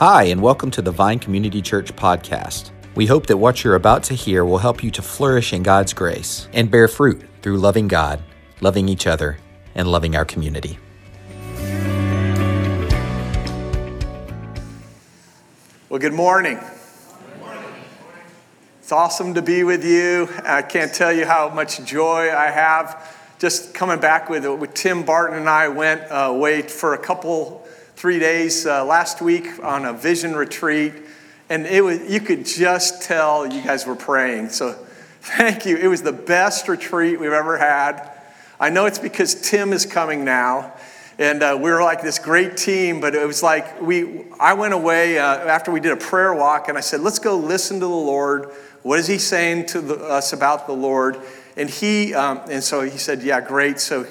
Hi, and welcome to the Vine Community Church podcast. We hope that what you're about to hear will help you to flourish in God's grace and bear fruit through loving God, loving each other, and loving our community. Well, good morning. It's awesome to be with you. I can't tell you how much joy I have just coming back with, with Tim Barton and I went uh, away for a couple, three days uh, last week on a vision retreat. And it was, you could just tell you guys were praying. So thank you. It was the best retreat we've ever had. I know it's because Tim is coming now. And uh, we were like this great team, but it was like we, I went away uh, after we did a prayer walk and I said, let's go listen to the Lord what is he saying to the, us about the Lord? And he, um, and so he said, Yeah, great. So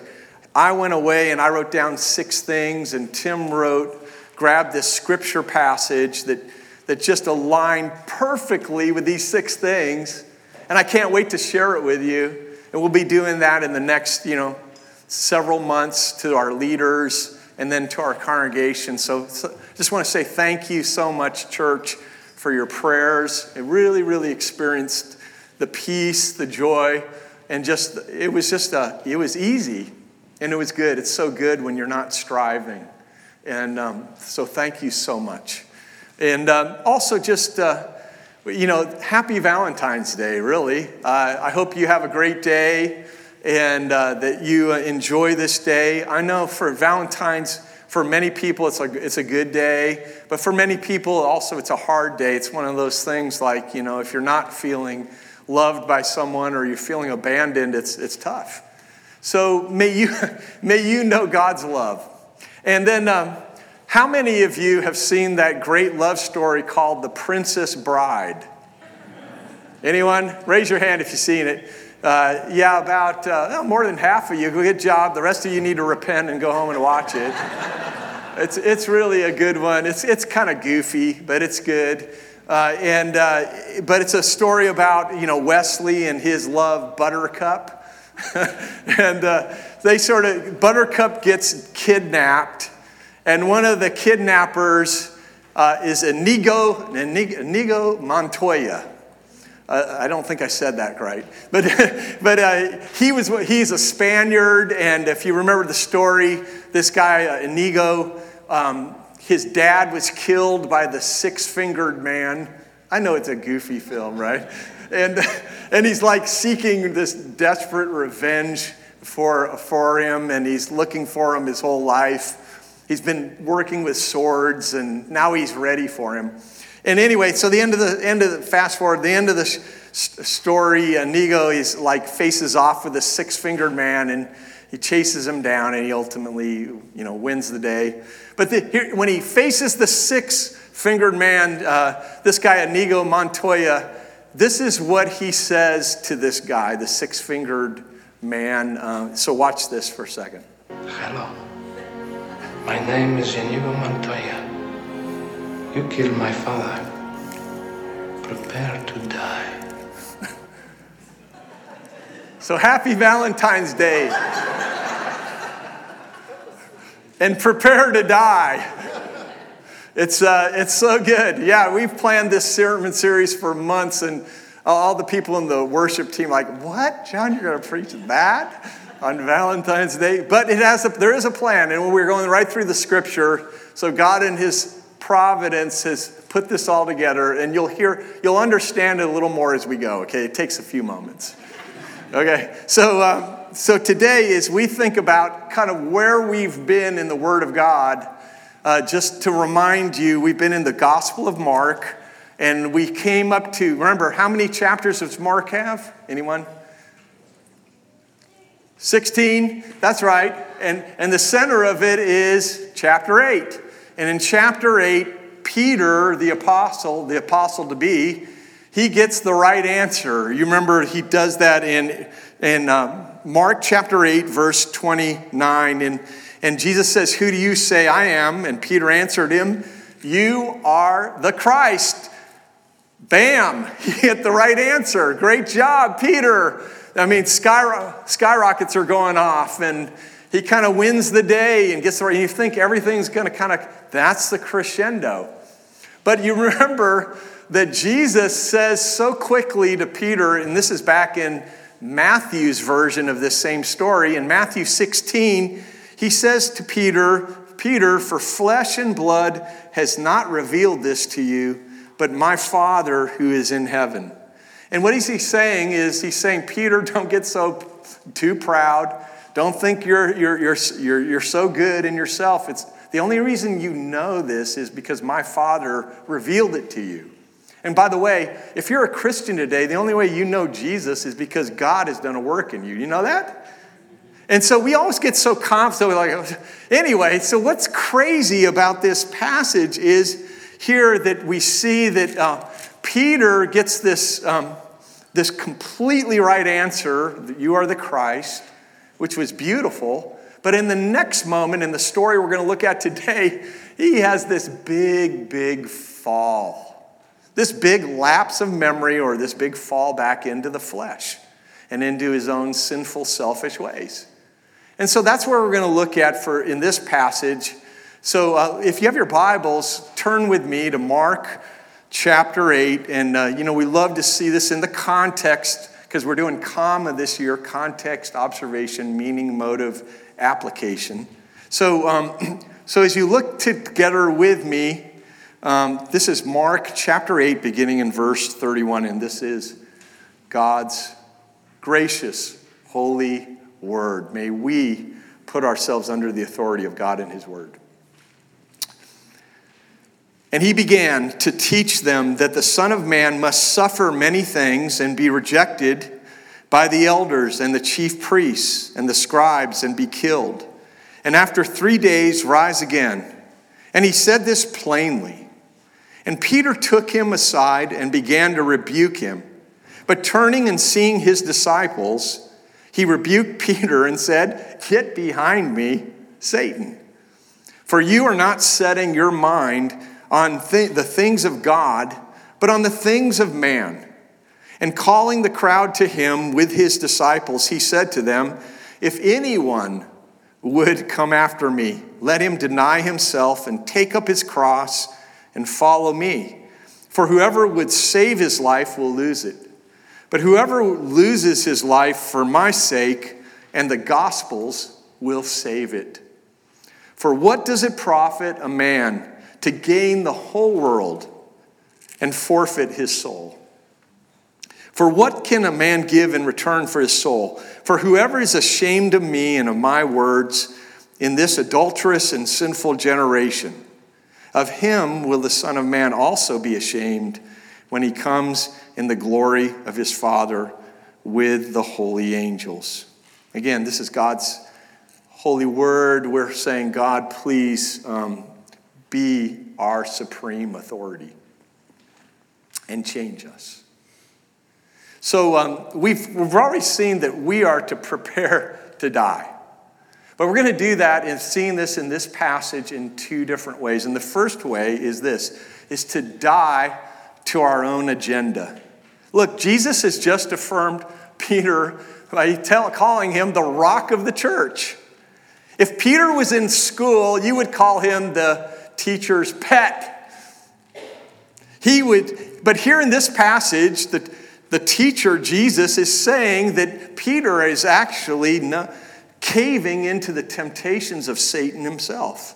I went away and I wrote down six things, and Tim wrote, grabbed this scripture passage that, that just aligned perfectly with these six things. And I can't wait to share it with you. And we'll be doing that in the next, you know, several months to our leaders and then to our congregation. So, so just want to say thank you so much, church for your prayers. I really, really experienced the peace, the joy, and just, it was just a, it was easy and it was good. It's so good when you're not striving. And um, so thank you so much. And um, also just, uh, you know, happy Valentine's Day, really. Uh, I hope you have a great day and uh, that you enjoy this day. I know for Valentine's, for many people, it's a, it's a good day. But for many people, also, it's a hard day. It's one of those things like, you know, if you're not feeling loved by someone or you're feeling abandoned, it's, it's tough. So may you, may you know God's love. And then, um, how many of you have seen that great love story called The Princess Bride? Anyone? Raise your hand if you've seen it. Uh, yeah, about uh, more than half of you. Good job. The rest of you need to repent and go home and watch it. it's, it's really a good one. It's, it's kind of goofy, but it's good. Uh, and, uh, but it's a story about, you know, Westley and his love, Buttercup. and uh, they sort of, Buttercup gets kidnapped, and one of the kidnappers uh, is Inigo, Inigo Montoya. Uh, I don't think I said that right. But, but uh, he was, he's a Spaniard, and if you remember the story, this guy, uh, Inigo, um, his dad was killed by the six fingered man. I know it's a goofy film, right? And, and he's like seeking this desperate revenge for, for him, and he's looking for him his whole life. He's been working with swords, and now he's ready for him. And anyway, so the end of the end of the fast forward, the end of the story, Inigo he's like faces off with a six-fingered man, and he chases him down, and he ultimately, you know, wins the day. But the, here, when he faces the six-fingered man, uh, this guy Inigo Montoya, this is what he says to this guy, the six-fingered man. Uh, so watch this for a second. Hello, my name is Inigo Montoya. You killed my father. Prepare to die. so happy Valentine's Day. and prepare to die. It's, uh, it's so good. Yeah, we've planned this sermon series for months, and all the people in the worship team like, what? John, you're going to preach that on Valentine's Day? But it has a, there is a plan, and we're going right through the scripture. So God in his providence has put this all together, and you'll hear, you'll understand it a little more as we go, okay? It takes a few moments. Okay, so, um, so today, as we think about kind of where we've been in the Word of God, uh, just to remind you, we've been in the Gospel of Mark, and we came up to, remember, how many chapters does Mark have? Anyone? 16? That's right. And, and the center of it is chapter 8. And in chapter 8, Peter, the apostle, the apostle to be, he gets the right answer. You remember he does that in, in um, Mark chapter 8, verse 29. And, and Jesus says, Who do you say I am? And Peter answered him, You are the Christ. Bam, he hit the right answer. Great job, Peter. I mean, sky, skyrockets are going off, and he kind of wins the day and gets the right. You think everything's going to kind of, that's the crescendo. But you remember that Jesus says so quickly to Peter, and this is back in Matthew's version of this same story. In Matthew 16, he says to Peter, Peter, for flesh and blood has not revealed this to you, but my Father who is in heaven. And what is he saying is he's saying, Peter, don't get so too proud. Don't think you're, you're, you're, you're, you're so good in yourself. It's, the only reason you know this is because my Father revealed it to you. And by the way, if you're a Christian today, the only way you know Jesus is because God has done a work in you. You know that? And so we always get so confident. Like, anyway, so what's crazy about this passage is here that we see that uh, Peter gets this, um, this completely right answer that you are the Christ, which was beautiful. But in the next moment, in the story we're going to look at today, he has this big, big fall. This big lapse of memory or this big fall back into the flesh and into his own sinful, selfish ways. And so that's where we're going to look at for in this passage. So uh, if you have your Bibles, turn with me to Mark chapter 8. And, uh, you know, we love to see this in the context because we're doing comma this year context, observation, meaning, motive, application. So, um, so as you look together with me, um, this is Mark chapter 8, beginning in verse 31. And this is God's gracious, holy, word. May we put ourselves under the authority of God and his word. And he began to teach them that the Son of Man must suffer many things and be rejected by the elders and the chief priests and the scribes and be killed, and after three days rise again. And he said this plainly. And Peter took him aside and began to rebuke him. But turning and seeing his disciples, he rebuked Peter and said, Get behind me, Satan. For you are not setting your mind on th- the things of God, but on the things of man. And calling the crowd to him with his disciples, he said to them, If anyone would come after me, let him deny himself and take up his cross and follow me. For whoever would save his life will lose it. But whoever loses his life for my sake and the gospel's will save it. For what does it profit a man to gain the whole world and forfeit his soul? For what can a man give in return for his soul? For whoever is ashamed of me and of my words in this adulterous and sinful generation, of him will the Son of Man also be ashamed when he comes in the glory of his Father with the holy angels. Again, this is God's holy word. We're saying, God, please um, be our supreme authority and change us. So um, we've, we've already seen that we are to prepare to die. But we're going to do that in seeing this in this passage in two different ways. And the first way is this is to die to our own agenda. Look, Jesus has just affirmed Peter by tell, calling him the rock of the church. If Peter was in school, you would call him the teacher's pet. He would, but here in this passage, the, the teacher, Jesus, is saying that Peter is actually no, caving into the temptations of Satan himself.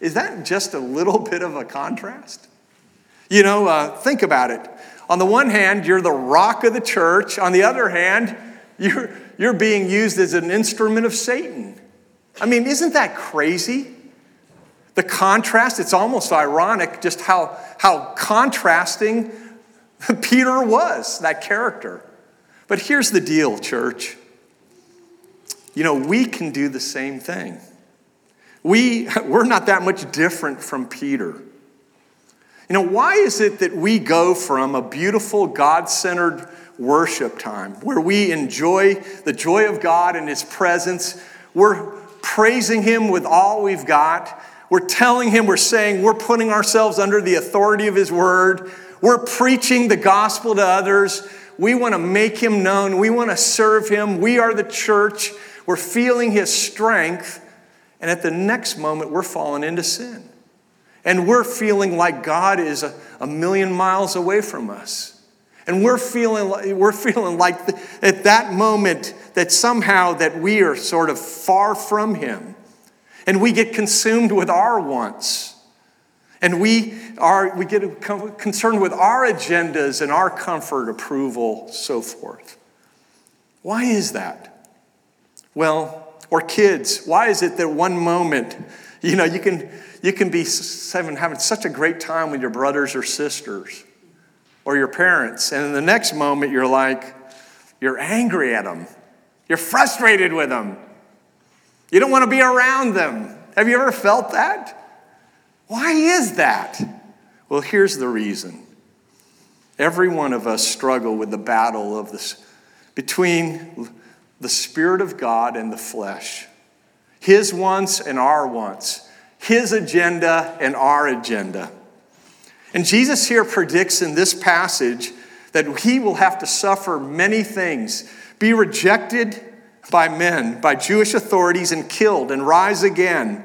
Is that just a little bit of a contrast? You know, uh, think about it. On the one hand, you're the rock of the church. On the other hand, you're, you're being used as an instrument of Satan. I mean, isn't that crazy? The contrast, it's almost ironic just how, how contrasting Peter was, that character. But here's the deal, church. You know, we can do the same thing. We, we're not that much different from Peter. You know, why is it that we go from a beautiful, God centered worship time where we enjoy the joy of God and His presence? We're praising Him with all we've got. We're telling Him, we're saying, we're putting ourselves under the authority of His Word. We're preaching the gospel to others. We want to make Him known. We want to serve Him. We are the church. We're feeling His strength. And at the next moment, we're falling into sin. And we're feeling like God is a, a million miles away from us. And we're feeling, like, we're feeling like the, at that moment that somehow that we are sort of far from Him. And we get consumed with our wants. And we, are, we get concerned with our agendas and our comfort, approval, so forth. Why is that? Well, or kids, why is it that one moment, you know, you can, you can be having such a great time with your brothers or sisters or your parents, and in the next moment you're like, you're angry at them, you're frustrated with them, you don't want to be around them. Have you ever felt that? Why is that? Well, here's the reason. Every one of us struggle with the battle of this between the Spirit of God and the flesh. His wants and our wants. His agenda and our agenda. And Jesus here predicts in this passage that he will have to suffer many things, be rejected by men, by Jewish authorities, and killed and rise again.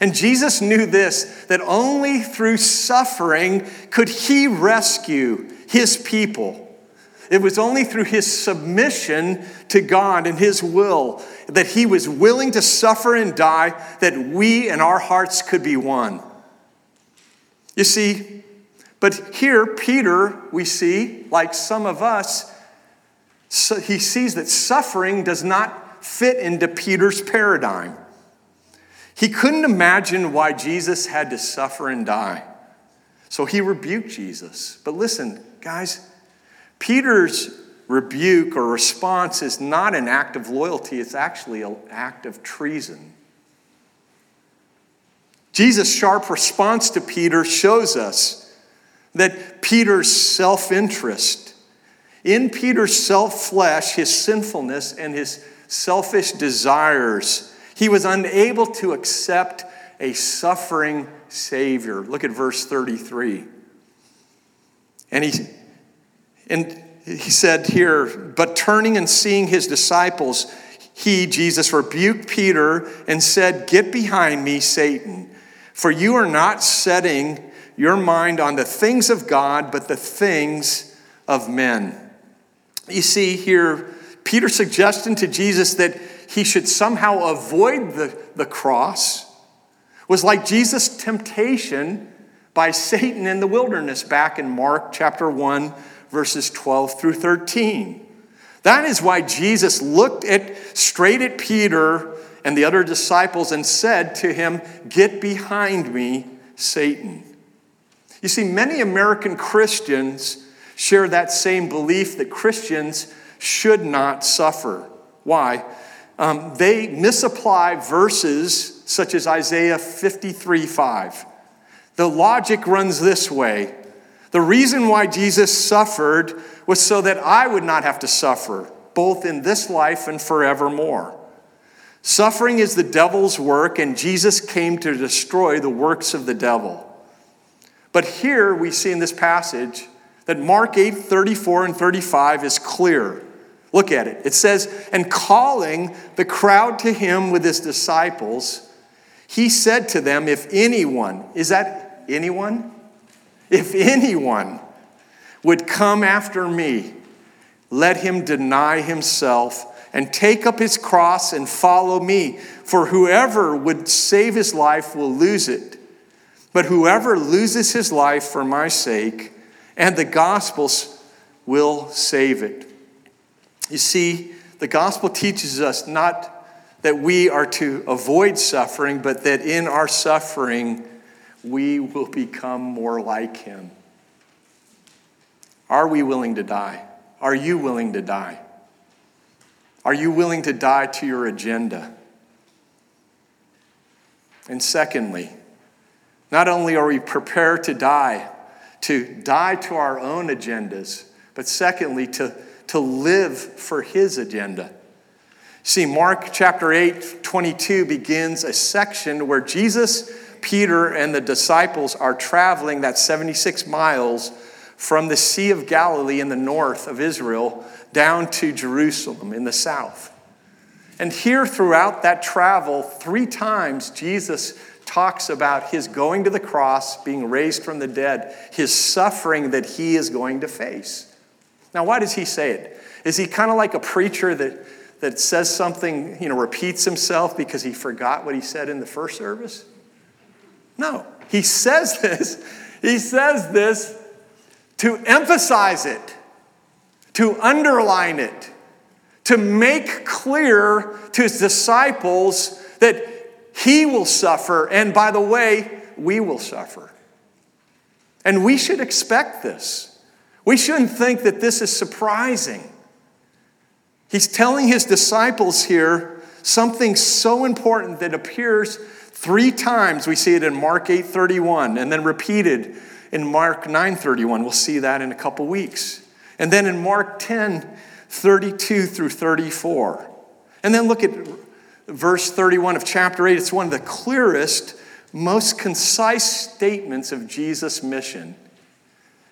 And Jesus knew this that only through suffering could he rescue his people. It was only through his submission to God and his will that he was willing to suffer and die that we and our hearts could be one. You see, but here, Peter, we see, like some of us, he sees that suffering does not fit into Peter's paradigm. He couldn't imagine why Jesus had to suffer and die. So he rebuked Jesus. But listen, guys, Peter's rebuke or response is not an act of loyalty, it's actually an act of treason. Jesus' sharp response to Peter shows us that Peter's self interest, in Peter's self flesh, his sinfulness, and his selfish desires, he was unable to accept a suffering Savior. Look at verse 33. And he, and he said here, but turning and seeing his disciples, he, Jesus, rebuked Peter and said, Get behind me, Satan, for you are not setting your mind on the things of God, but the things of men. You see here, Peter suggesting to Jesus that he should somehow avoid the, the cross was like Jesus' temptation by Satan in the wilderness back in Mark chapter 1, verses 12 through 13. That is why Jesus looked at, straight at Peter and the other disciples and said to him, Get behind me, Satan. You see, many American Christians share that same belief that Christians should not suffer. Why? um, they misapply verses such as Isaiah 53 5. The logic runs this way The reason why Jesus suffered was so that I would not have to suffer, both in this life and forevermore. Suffering is the devil's work, and Jesus came to destroy the works of the devil. But here we see in this passage that Mark 8 34 and 35 is clear. Look at it. It says, And calling the crowd to him with his disciples, he said to them, If anyone, is that anyone? If anyone would come after me, let him deny himself and take up his cross and follow me. For whoever would save his life will lose it. But whoever loses his life for my sake and the gospel's will save it. You see, the gospel teaches us not that we are to avoid suffering, but that in our suffering, we will become more like him. Are we willing to die? Are you willing to die? Are you willing to die to your agenda? And secondly, not only are we prepared to die, to die to our own agendas, but secondly, to to live for his agenda. See, Mark chapter 8, 22 begins a section where Jesus, Peter, and the disciples are traveling that 76 miles from the Sea of Galilee in the north of Israel down to Jerusalem in the south. And here throughout that travel, three times Jesus talks about his going to the cross, being raised from the dead, his suffering that he is going to face. Now, why does he say it? Is he kind of like a preacher that, that says something, you know, repeats himself because he forgot what he said in the first service? No. He says this, he says this to emphasize it, to underline it, to make clear to his disciples that he will suffer, and by the way, we will suffer. And we should expect this. We shouldn't think that this is surprising. He's telling his disciples here something so important that appears three times. We see it in Mark 8:31 and then repeated in Mark 9:31. We'll see that in a couple weeks. And then in Mark 10:32 through 34. And then look at verse 31 of chapter 8, it's one of the clearest, most concise statements of Jesus' mission.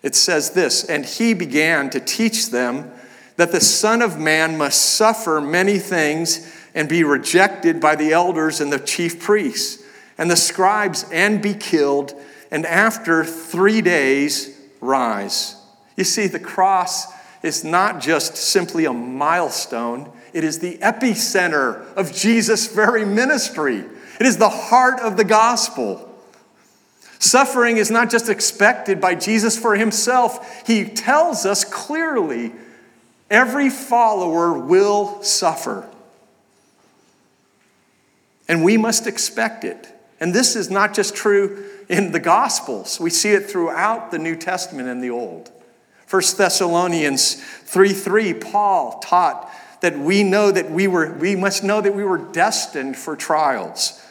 It says this And he began to teach them that the Son of Man must suffer many things and be rejected by the elders and the chief priests and the scribes and be killed, and after three days rise. You see, the cross is not just simply a milestone, it is the epicenter of Jesus' very ministry. It is the heart of the gospel. Suffering is not just expected by Jesus for himself, he tells us clearly every follower will suffer. And we must expect it. And this is not just true in the Gospels, we see it throughout the New Testament and the Old. 1 Thessalonians 3 3, Paul taught that we know that we were, we must know that we were destined for trials.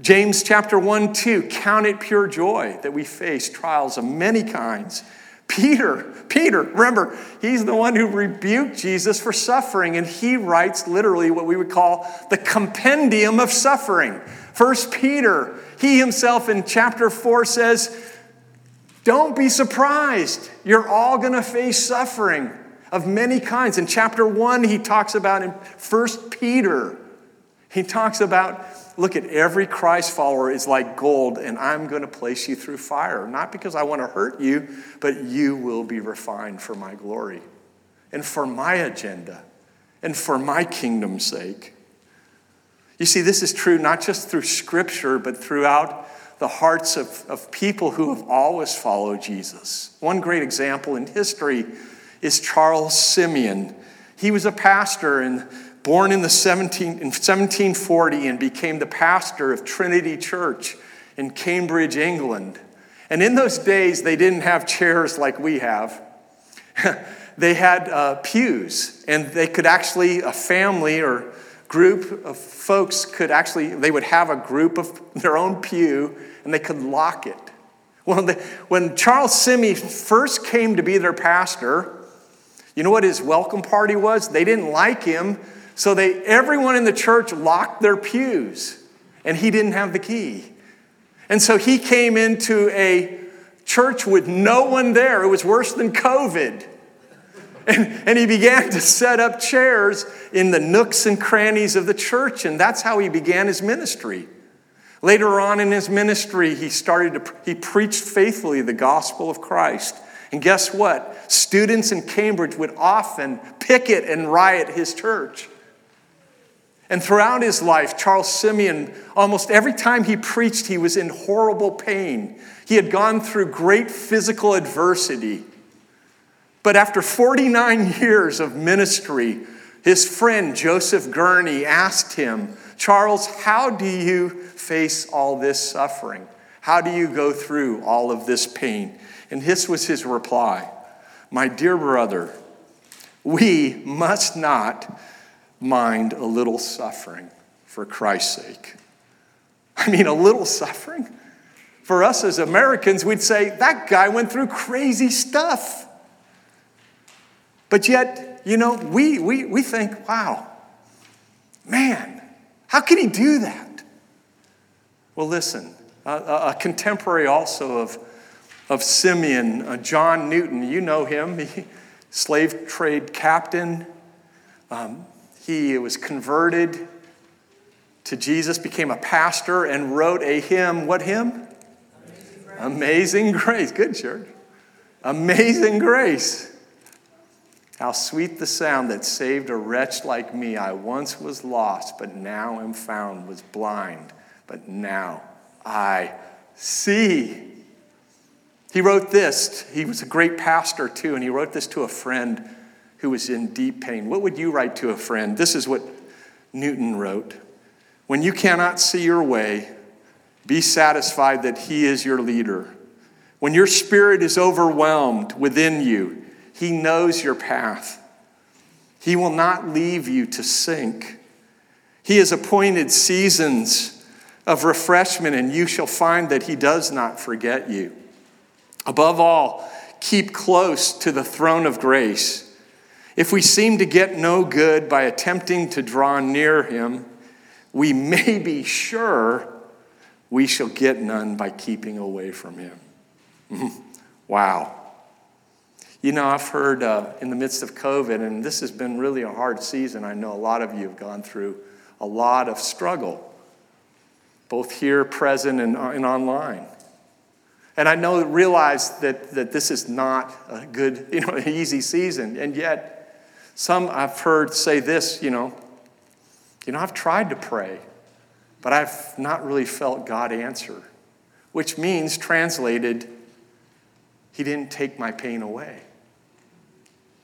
James chapter 1, 2, count it pure joy that we face trials of many kinds. Peter, Peter, remember, he's the one who rebuked Jesus for suffering, and he writes literally what we would call the compendium of suffering. First Peter, he himself in chapter 4 says, Don't be surprised. You're all going to face suffering of many kinds. In chapter 1, he talks about in First Peter, he talks about look at every Christ follower is like gold, and I'm going to place you through fire. Not because I want to hurt you, but you will be refined for my glory and for my agenda and for my kingdom's sake. You see, this is true not just through Scripture, but throughout the hearts of, of people who have always followed Jesus. One great example in history is Charles Simeon. He was a pastor and born in, the 17, in 1740 and became the pastor of Trinity Church in Cambridge, England. And in those days, they didn't have chairs like we have. they had uh, pews, and they could actually, a family or group of folks could actually, they would have a group of their own pew, and they could lock it. Well, they, when Charles Simeon first came to be their pastor, you know what his welcome party was? They didn't like him, so they everyone in the church locked their pews, and he didn't have the key. And so he came into a church with no one there. It was worse than COVID. And, and he began to set up chairs in the nooks and crannies of the church, and that's how he began his ministry. Later on in his ministry, he started to he preached faithfully the gospel of Christ. And guess what? Students in Cambridge would often picket and riot his church. And throughout his life, Charles Simeon, almost every time he preached, he was in horrible pain. He had gone through great physical adversity. But after 49 years of ministry, his friend Joseph Gurney asked him, Charles, how do you face all this suffering? How do you go through all of this pain? And this was his reply My dear brother, we must not mind a little suffering for Christ's sake. I mean, a little suffering? For us as Americans, we'd say, that guy went through crazy stuff. But yet, you know, we, we, we think, wow, man, how can he do that? Well, listen, a, a contemporary also of of Simeon, uh, John Newton. You know him, he, slave trade captain. Um, he was converted to Jesus, became a pastor, and wrote a hymn. What hymn? Amazing Grace. Amazing Grace. Good, church. Amazing Grace. How sweet the sound that saved a wretch like me. I once was lost, but now am found, was blind, but now I see. He wrote this. He was a great pastor, too, and he wrote this to a friend who was in deep pain. What would you write to a friend? This is what Newton wrote When you cannot see your way, be satisfied that He is your leader. When your spirit is overwhelmed within you, He knows your path. He will not leave you to sink. He has appointed seasons of refreshment, and you shall find that He does not forget you. Above all, keep close to the throne of grace. If we seem to get no good by attempting to draw near Him, we may be sure we shall get none by keeping away from Him. wow. You know, I've heard uh, in the midst of COVID, and this has been really a hard season. I know a lot of you have gone through a lot of struggle, both here, present, and, uh, and online. And I know, realize that, that this is not a good, you know, easy season. And yet, some I've heard say this, you know, you know, I've tried to pray, but I've not really felt God answer, which means, translated, He didn't take my pain away.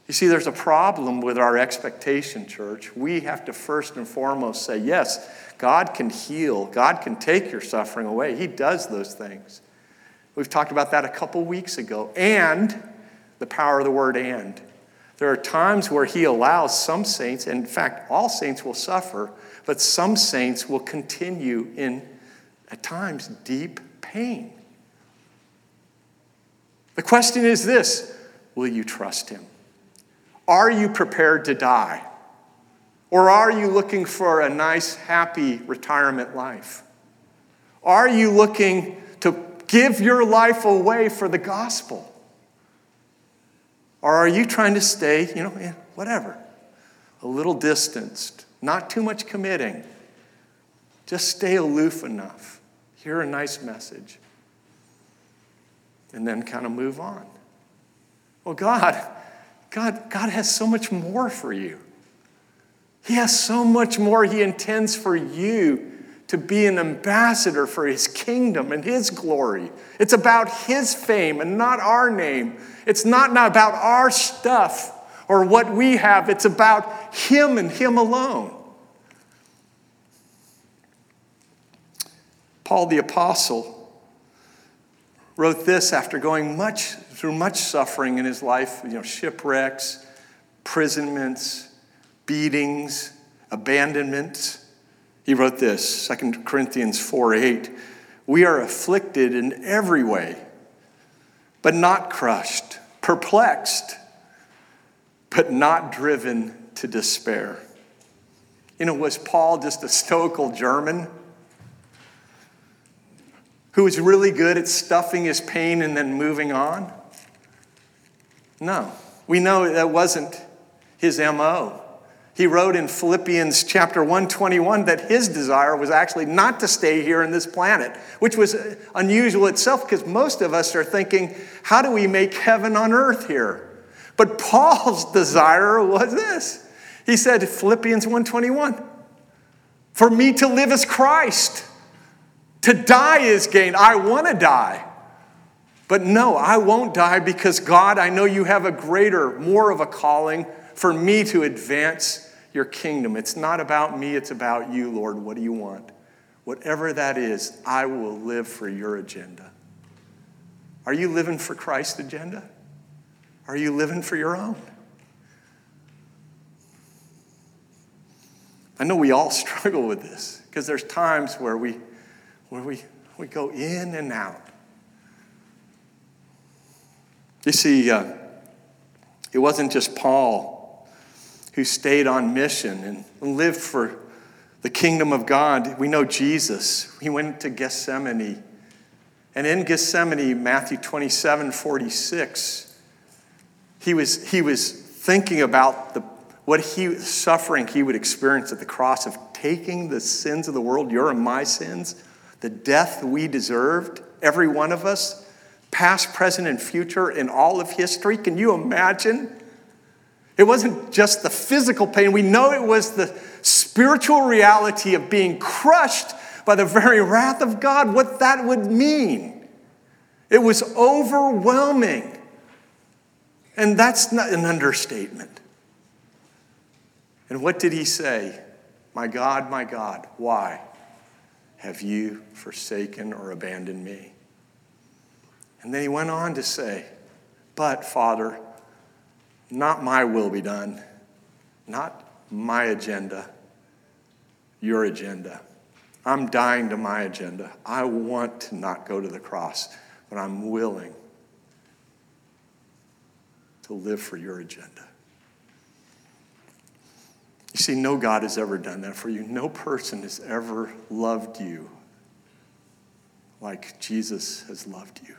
You see, there's a problem with our expectation, church. We have to first and foremost say, yes, God can heal, God can take your suffering away. He does those things. We've talked about that a couple weeks ago. And the power of the word and. There are times where He allows some saints, and in fact, all saints will suffer, but some saints will continue in, at times, deep pain. The question is this Will you trust Him? Are you prepared to die? Or are you looking for a nice, happy retirement life? Are you looking to give your life away for the gospel? Or are you trying to stay, you know, eh, whatever, a little distanced, not too much committing? Just stay aloof enough, hear a nice message, and then kind of move on. Well, God, God, God has so much more for you. He has so much more He intends for you to be an ambassador for His kingdom and His glory. It's about His fame and not our name. It's not, not about our stuff or what we have, it's about Him and Him alone. Paul the Apostle wrote this after going much through much suffering in his life, you know, shipwrecks, imprisonments, beatings, abandonment. He wrote this, 2 Corinthians 4 8. We are afflicted in every way, but not crushed, perplexed, but not driven to despair. You know, was Paul just a stoical German who was really good at stuffing his pain and then moving on? No. We know that wasn't his MO. He wrote in Philippians chapter 121 that his desire was actually not to stay here in this planet, which was unusual itself because most of us are thinking, how do we make heaven on earth here? But Paul's desire was this. He said Philippians 121, for me to live as Christ, to die is gain. I want to die. But no, I won't die because God, I know you have a greater, more of a calling for me to advance your kingdom. It's not about me, it's about you, Lord. What do you want? Whatever that is, I will live for your agenda. Are you living for Christ's agenda? Are you living for your own? I know we all struggle with this because there's times where we, where we, we go in and out. You see, uh, it wasn't just Paul who stayed on mission and lived for the kingdom of God. We know Jesus. He went to Gethsemane. And in Gethsemane, Matthew 27 46, he was, he was thinking about the, what he suffering he would experience at the cross of taking the sins of the world, your and my sins, the death we deserved, every one of us, past, present, and future in all of history. Can you imagine? It wasn't just the physical pain, we know it was the spiritual reality of being crushed by the very wrath of God, what that would mean. It was overwhelming. And that's not an understatement. And what did he say? My God, my God, why have you forsaken or abandoned me? And then he went on to say, But, Father, not my will be done, not my agenda, your agenda. I'm dying to my agenda. I want to not go to the cross, but I'm willing to live for your agenda. You see, no God has ever done that for you. No person has ever loved you like Jesus has loved you.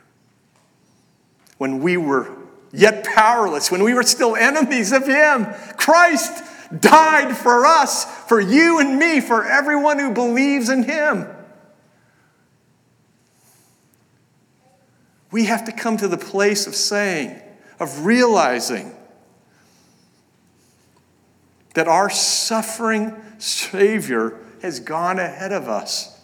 When we were yet powerless, when we were still enemies of Him, Christ died for us, for you and me, for everyone who believes in Him. We have to come to the place of saying, of realizing that our suffering Savior has gone ahead of us.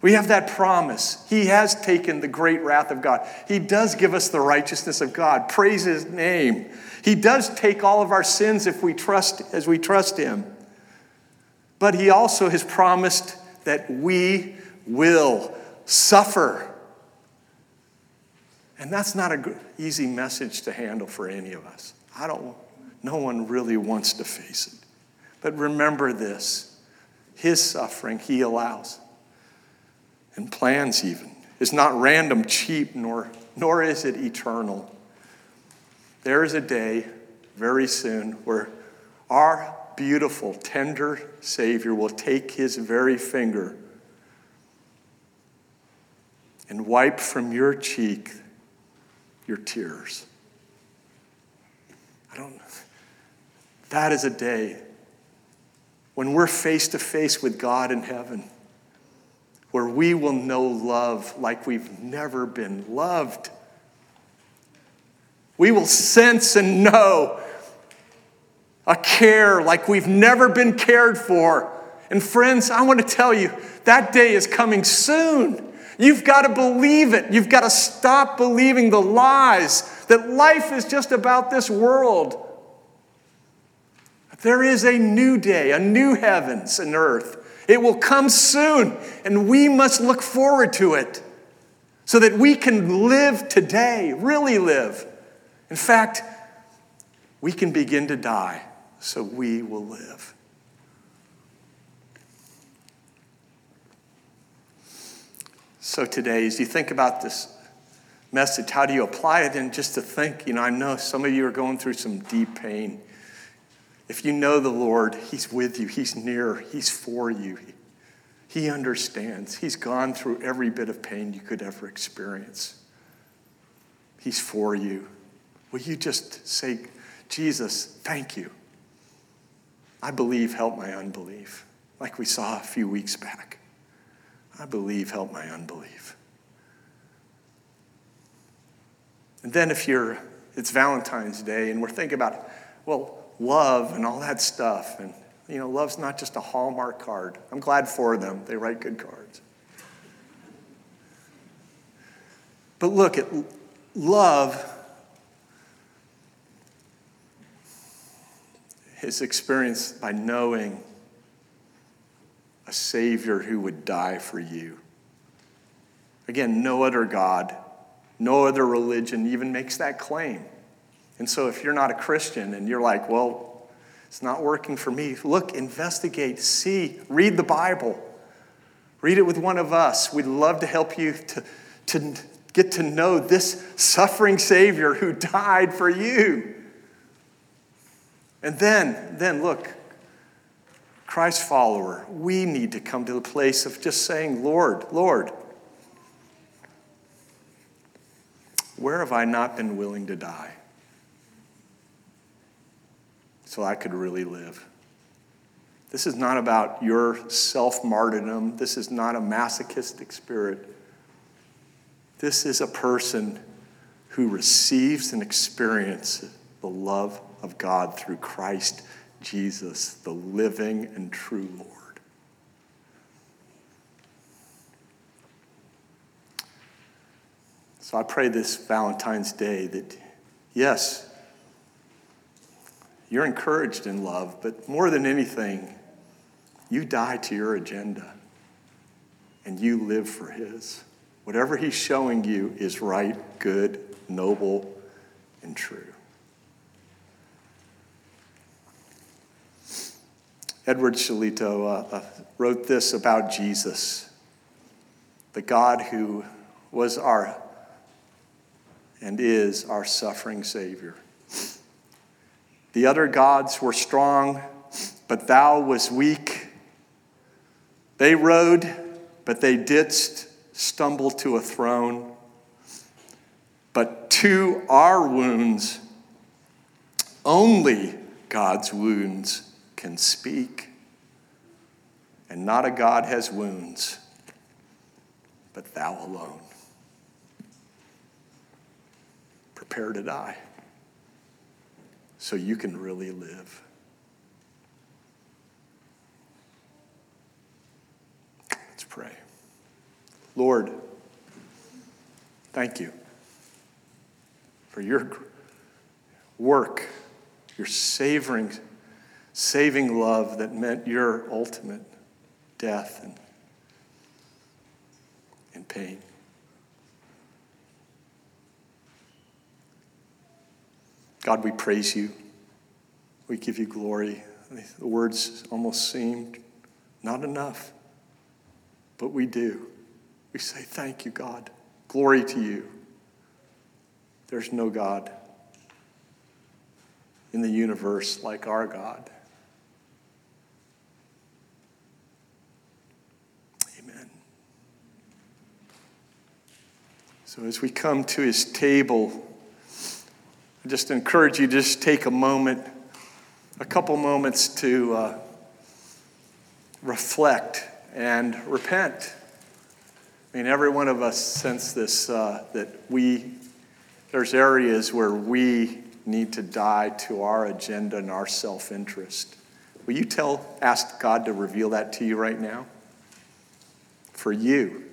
We have that promise. He has taken the great wrath of God. He does give us the righteousness of God. Praise his name. He does take all of our sins if we trust as we trust him. But he also has promised that we will suffer. And that's not an easy message to handle for any of us. I don't no one really wants to face it. But remember this his suffering he allows and plans even is not random, cheap, nor, nor is it eternal. There is a day very soon where our beautiful, tender Savior will take his very finger and wipe from your cheek your tears. I don't That is a day when we're face to face with God in heaven where we will know love like we've never been loved. We will sense and know a care like we've never been cared for. And friends, I want to tell you, that day is coming soon. You've got to believe it. You've got to stop believing the lies that life is just about this world. There is a new day, a new heavens and earth it will come soon, and we must look forward to it so that we can live today, really live. In fact, we can begin to die, so we will live. So, today, as you think about this message, how do you apply it? And just to think, you know, I know some of you are going through some deep pain. If you know the Lord, He's with you, He's near, He's for you. He understands. He's gone through every bit of pain you could ever experience. He's for you. Will you just say, Jesus, thank you? I believe, help my unbelief, like we saw a few weeks back. I believe, help my unbelief. And then if you're, it's Valentine's Day and we're thinking about, well, love and all that stuff. And, you know, love's not just a Hallmark card. I'm glad for them, they write good cards. But look at love is experienced by knowing a Savior who would die for you. Again, no other God, no other religion even makes that claim. And so if you're not a Christian and you're like, well, it's not working for me, look, investigate, see, read the Bible. Read it with one of us. We'd love to help you to, to get to know this suffering Savior who died for you. And then, then look, Christ follower, we need to come to the place of just saying, Lord, Lord, where have I not been willing to die? So I could really live. This is not about your self martyrdom. This is not a masochistic spirit. This is a person who receives and experiences the love of God through Christ Jesus, the living and true Lord. So I pray this Valentine's Day that, yes, you're encouraged in love, but more than anything, you die to your agenda and you live for His. Whatever He's showing you is right, good, noble, and true. Edward Shillito uh, uh, wrote this about Jesus, the God who was our and is our suffering Savior. The other gods were strong, but thou was weak. They rode, but they didst stumble to a throne. But to our wounds, only God's wounds can speak. And not a God has wounds, but thou alone. prepare to die so you can really live. Let's pray. Lord, thank you for your work, your savoring, saving love that meant your ultimate death and, and pain. God, we praise you. We give you glory. The words almost seemed not enough, but we do. We say, Thank you, God. Glory to you. There's no God in the universe like our God. Amen. So as we come to his table, just encourage you to just take a moment, a couple moments to uh, reflect and repent. I mean, every one of us sense this uh, that we, there's areas where we need to die to our agenda and our self interest. Will you tell, ask God to reveal that to you right now? For you.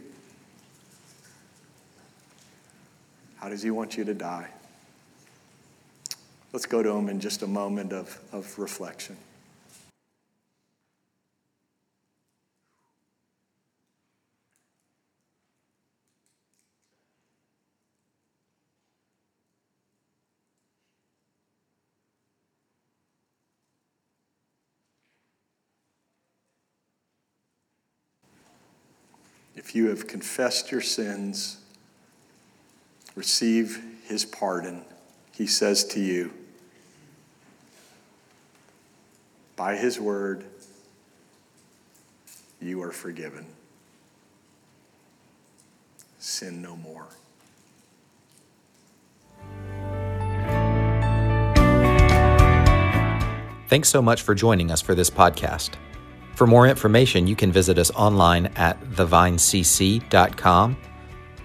How does He want you to die? Let's go to him in just a moment of, of reflection. If you have confessed your sins, receive his pardon, he says to you, by his word, you are forgiven. Sin no more. Thanks so much for joining us for this podcast. For more information, you can visit us online at thevinecc.com,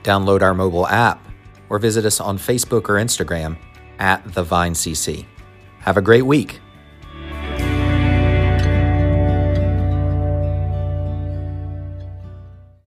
download our mobile app, or visit us on Facebook or Instagram at thevinecc. Have a great week.